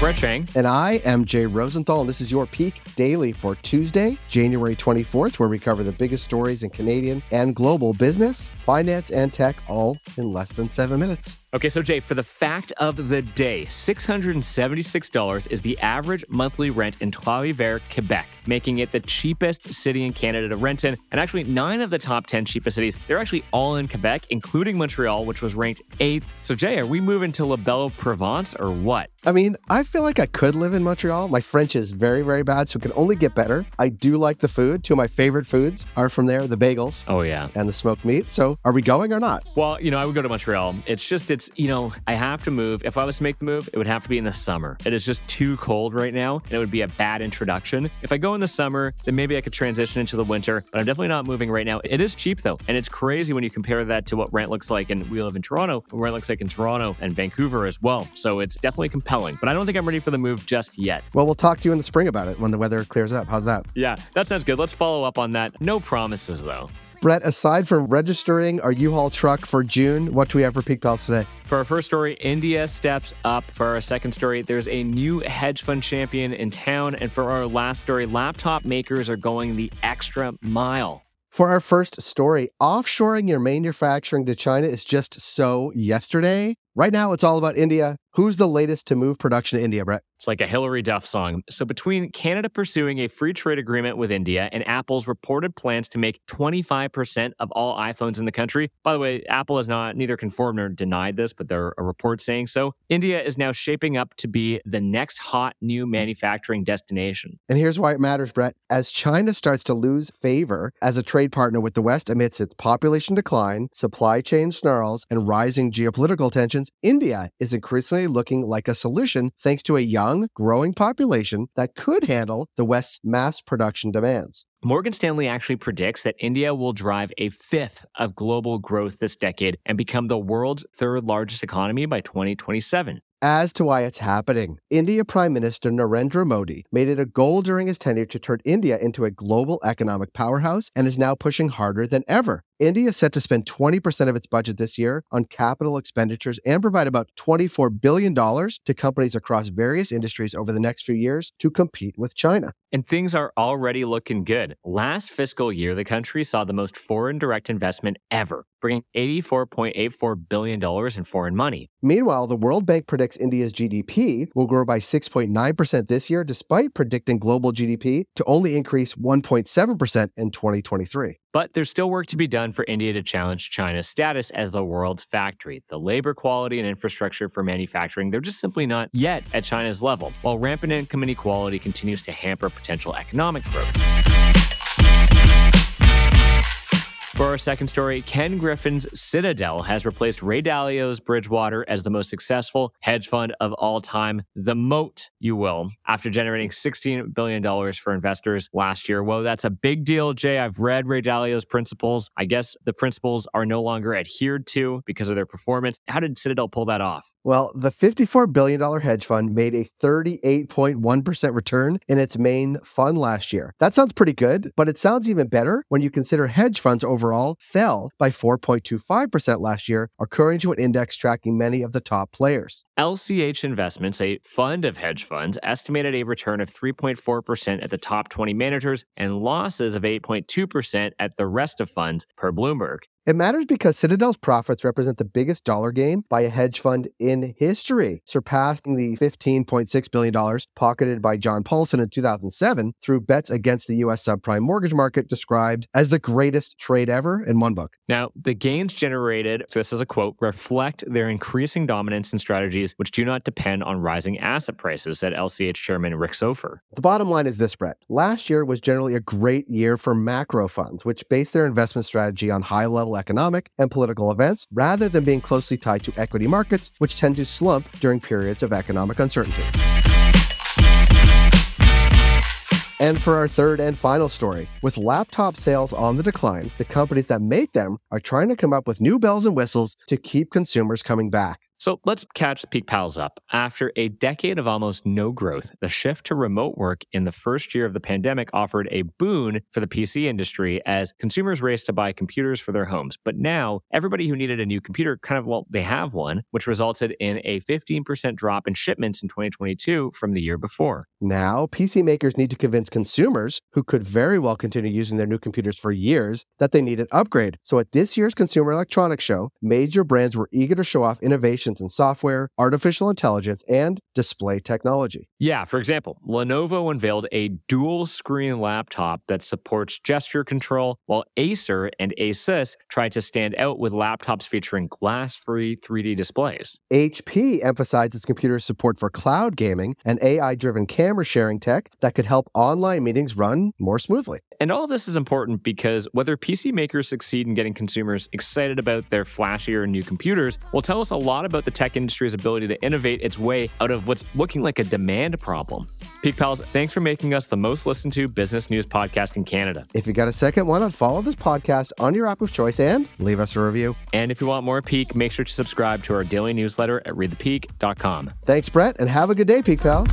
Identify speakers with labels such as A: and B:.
A: Brett Chang.
B: And I am Jay Rosenthal, and this is your Peak Daily for Tuesday, January 24th, where we cover the biggest stories in Canadian and global business, finance, and tech, all in less than seven minutes.
A: Okay, so Jay, for the fact of the day, $676 is the average monthly rent in Trois-Rivières, Quebec, making it the cheapest city in Canada to rent in. And actually, nine of the top 10 cheapest cities, they're actually all in Quebec, including Montreal, which was ranked eighth. So, Jay, are we moving to La Belle Province or what?
B: I mean, I feel like I could live in Montreal. My French is very, very bad, so it can only get better. I do like the food. Two of my favorite foods are from there the bagels.
A: Oh, yeah.
B: And the smoked meat. So, are we going or not?
A: Well, you know, I would go to Montreal. It's just, it's, you know, I have to move. If I was to make the move, it would have to be in the summer. It is just too cold right now, and it would be a bad introduction. If I go in the summer, then maybe I could transition into the winter, but I'm definitely not moving right now. It is cheap though, and it's crazy when you compare that to what rent looks like. And we live in Toronto, what rent looks like in Toronto and Vancouver as well. So it's definitely compelling, but I don't think I'm ready for the move just yet.
B: Well, we'll talk to you in the spring about it when the weather clears up. How's that?
A: Yeah, that sounds good. Let's follow up on that. No promises though.
B: Brett, aside from registering our U-Haul truck for June, what do we have for Peak Pals today?
A: For our first story, India steps up. For our second story, there's a new hedge fund champion in town. And for our last story, laptop makers are going the extra mile.
B: For our first story, offshoring your manufacturing to China is just so yesterday. Right now, it's all about India. Who's the latest to move production to India, Brett?
A: It's like a Hilary Duff song. So, between Canada pursuing a free trade agreement with India and Apple's reported plans to make 25% of all iPhones in the country, by the way, Apple has not neither confirmed nor denied this, but there are reports saying so. India is now shaping up to be the next hot new manufacturing destination.
B: And here's why it matters, Brett. As China starts to lose favor as a trade partner with the West amidst its population decline, supply chain snarls, and rising geopolitical tensions, India is increasingly looking like a solution thanks to a young, growing population that could handle the West's mass production demands.
A: Morgan Stanley actually predicts that India will drive a fifth of global growth this decade and become the world's third largest economy by 2027
B: as to why it's happening. India Prime Minister Narendra Modi made it a goal during his tenure to turn India into a global economic powerhouse and is now pushing harder than ever. India is set to spend 20% of its budget this year on capital expenditures and provide about $24 billion to companies across various industries over the next few years to compete with China.
A: And things are already looking good. Last fiscal year, the country saw the most foreign direct investment ever, bringing $84.84 billion in foreign money.
B: Meanwhile, the World Bank predicts India's GDP will grow by 6.9% this year, despite predicting global GDP to only increase 1.7% in 2023.
A: But there's still work to be done for India to challenge China's status as the world's factory. The labor quality and infrastructure for manufacturing, they're just simply not yet at China's level, while rampant income inequality continues to hamper potential economic growth. For our second story, Ken Griffin's Citadel has replaced Ray Dalio's Bridgewater as the most successful hedge fund of all time, the moat, you will, after generating $16 billion for investors last year. Well, that's a big deal, Jay. I've read Ray Dalio's principles. I guess the principles are no longer adhered to because of their performance. How did Citadel pull that off?
B: Well, the $54 billion hedge fund made a 38.1% return in its main fund last year. That sounds pretty good, but it sounds even better when you consider hedge funds over overall fell by 4.25% last year, according to an index tracking many of the top players.
A: LCH Investments, a fund of hedge funds, estimated a return of 3.4% at the top 20 managers and losses of 8.2% at the rest of funds per Bloomberg.
B: It matters because Citadel's profits represent the biggest dollar gain by a hedge fund in history, surpassing the $15.6 billion pocketed by John Paulson in 2007 through bets against the U.S. subprime mortgage market, described as the greatest trade ever in one book.
A: Now, the gains generated, this is a quote, reflect their increasing dominance in strategies which do not depend on rising asset prices, said LCH chairman Rick Sopher.
B: The bottom line is this, Brett. Last year was generally a great year for macro funds, which base their investment strategy on high level economic and political events rather than being closely tied to equity markets, which tend to slump during periods of economic uncertainty. And for our third and final story, with laptop sales on the decline, the companies that make them are trying to come up with new bells and whistles to keep consumers coming back.
A: So let's catch Peak Pals up. After a decade of almost no growth, the shift to remote work in the first year of the pandemic offered a boon for the PC industry as consumers raced to buy computers for their homes. But now, everybody who needed a new computer kind of, well, they have one, which resulted in a 15% drop in shipments in 2022 from the year before.
B: Now, PC makers need to convince consumers, who could very well continue using their new computers for years, that they need an upgrade. So at this year's Consumer Electronics Show, major brands were eager to show off innovations in software, artificial intelligence, and display technology.
A: Yeah, for example, Lenovo unveiled a dual screen laptop that supports gesture control, while Acer and Asus tried to stand out with laptops featuring glass free 3D displays.
B: HP emphasized its computer's support for cloud gaming and AI driven camera sharing tech that could help online meetings run more smoothly.
A: And all of this is important because whether PC makers succeed in getting consumers excited about their flashier new computers will tell us a lot about the tech industry's ability to innovate its way out of what's looking like a demand problem. Peak Pals, thanks for making us the most listened to business news podcast in Canada.
B: If you got a second, why not follow this podcast on your app of choice and leave us a review?
A: And if you want more Peak, make sure to subscribe to our daily newsletter at readthepeak.com.
B: Thanks, Brett, and have a good day, Peak Pals.